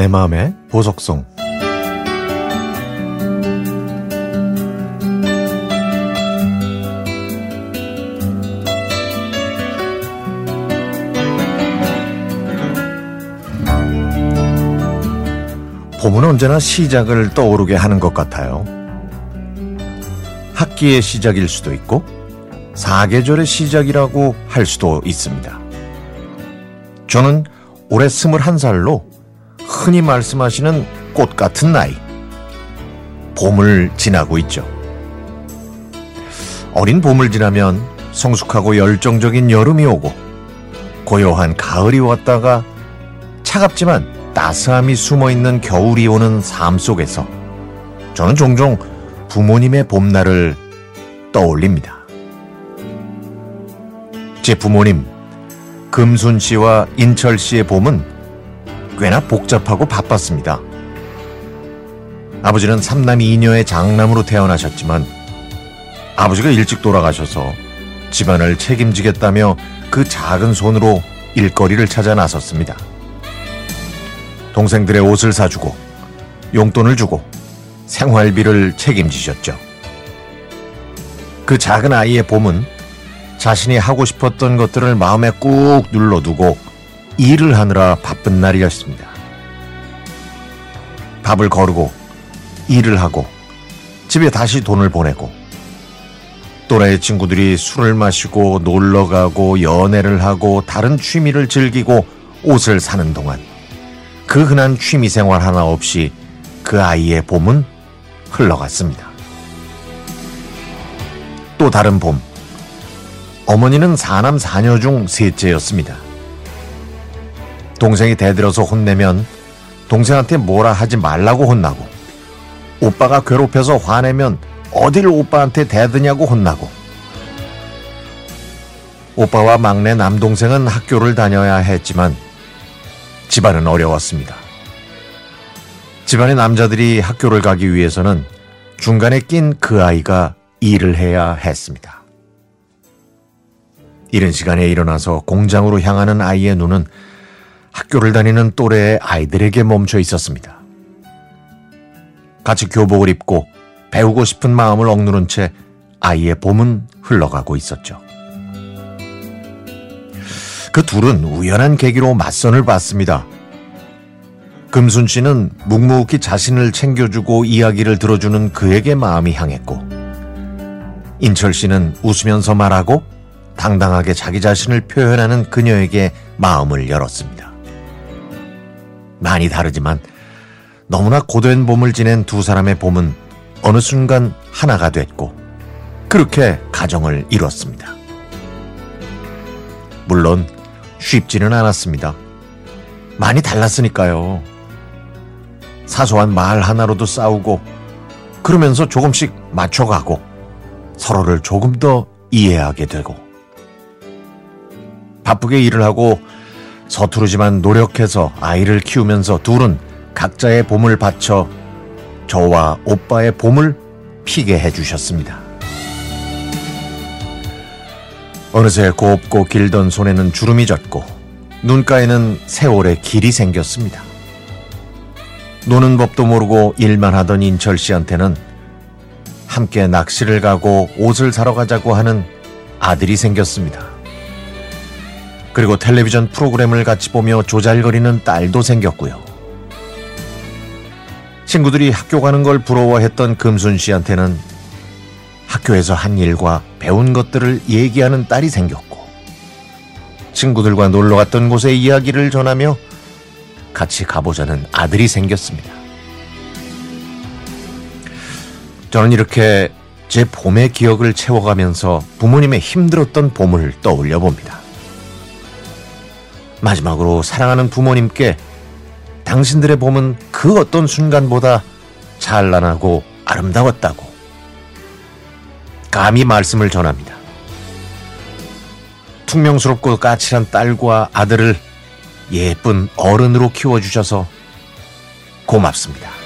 내 마음의 보석송 봄은 언제나 시작을 떠오르게 하는 것 같아요. 학기의 시작일 수도 있고 사계절의 시작이라고 할 수도 있습니다. 저는 올해 스물한 살로 흔히 말씀하시는 꽃 같은 나이, 봄을 지나고 있죠. 어린 봄을 지나면 성숙하고 열정적인 여름이 오고 고요한 가을이 왔다가 차갑지만 따스함이 숨어 있는 겨울이 오는 삶 속에서 저는 종종 부모님의 봄날을 떠올립니다. 제 부모님, 금순 씨와 인철 씨의 봄은 꽤나 복잡하고 바빴습니다. 아버지는 삼남이 이녀의 장남으로 태어나셨지만 아버지가 일찍 돌아가셔서 집안을 책임지겠다며 그 작은 손으로 일거리를 찾아 나섰습니다. 동생들의 옷을 사주고 용돈을 주고 생활비를 책임지셨죠. 그 작은 아이의 봄은 자신이 하고 싶었던 것들을 마음에 꾹 눌러두고 일을 하느라 바쁜 날이었습니다. 밥을 거르고 일을 하고 집에 다시 돈을 보내고 또래의 친구들이 술을 마시고 놀러 가고 연애를 하고 다른 취미를 즐기고 옷을 사는 동안 그 흔한 취미 생활 하나 없이 그 아이의 봄은 흘러갔습니다. 또 다른 봄. 어머니는 사남 사녀 중 셋째였습니다. 동생이 대들어서 혼내면 동생한테 뭐라 하지 말라고 혼나고 오빠가 괴롭혀서 화내면 어딜 오빠한테 대드냐고 혼나고 오빠와 막내 남동생은 학교를 다녀야 했지만 집안은 어려웠습니다. 집안의 남자들이 학교를 가기 위해서는 중간에 낀 그 아이가 일을 해야 했습니다. 이른 시간에 일어나서 공장으로 향하는 아이의 눈은 학교를 다니는 또래의 아이들에게 멈춰 있었습니다. 같이 교복을 입고 배우고 싶은 마음을 억누른 채 아이의 봄은 흘러가고 있었죠. 그 둘은 우연한 계기로 맞선을 봤습니다. 금순 씨는 묵묵히 자신을 챙겨주고 이야기를 들어주는 그에게 마음이 향했고, 인철 씨는 웃으면서 말하고 당당하게 자기 자신을 표현하는 그녀에게 마음을 열었습니다. 많이 다르지만 너무나 고된 봄을 지낸 두 사람의 봄은 어느 순간 하나가 됐고, 그렇게 가정을 이뤘습니다. 물론 쉽지는 않았습니다. 많이 달랐으니까요. 사소한 말 하나로도 싸우고 그러면서 조금씩 맞춰가고 서로를 조금 더 이해하게 되고 바쁘게 일을 하고 서투르지만 노력해서 아이를 키우면서 둘은 각자의 봄을 바쳐 저와 오빠의 봄을 피게 해주셨습니다. 어느새 곱고 길던 손에는 주름이 졌고 눈가에는 세월의 길이 생겼습니다. 노는 법도 모르고 일만 하던 인철 씨한테는 함께 낚시를 가고 옷을 사러 가자고 하는 아들이 생겼습니다. 그리고 텔레비전 프로그램을 같이 보며 조잘거리는 딸도 생겼고요. 친구들이 학교 가는 걸 부러워했던 금순 씨한테는 학교에서 한 일과 배운 것들을 얘기하는 딸이 생겼고, 친구들과 놀러 갔던 곳의 이야기를 전하며 같이 가보자는 아들이 생겼습니다. 저는 이렇게 제 봄의 기억을 채워가면서 부모님의 힘들었던 봄을 떠올려 봅니다. 마지막으로 사랑하는 부모님께 당신들의 봄은 그 어떤 순간보다 찬란하고 아름다웠다고 감히 말씀을 전합니다. 퉁명스럽고 까칠한 딸과 아들을 예쁜 어른으로 키워주셔서 고맙습니다.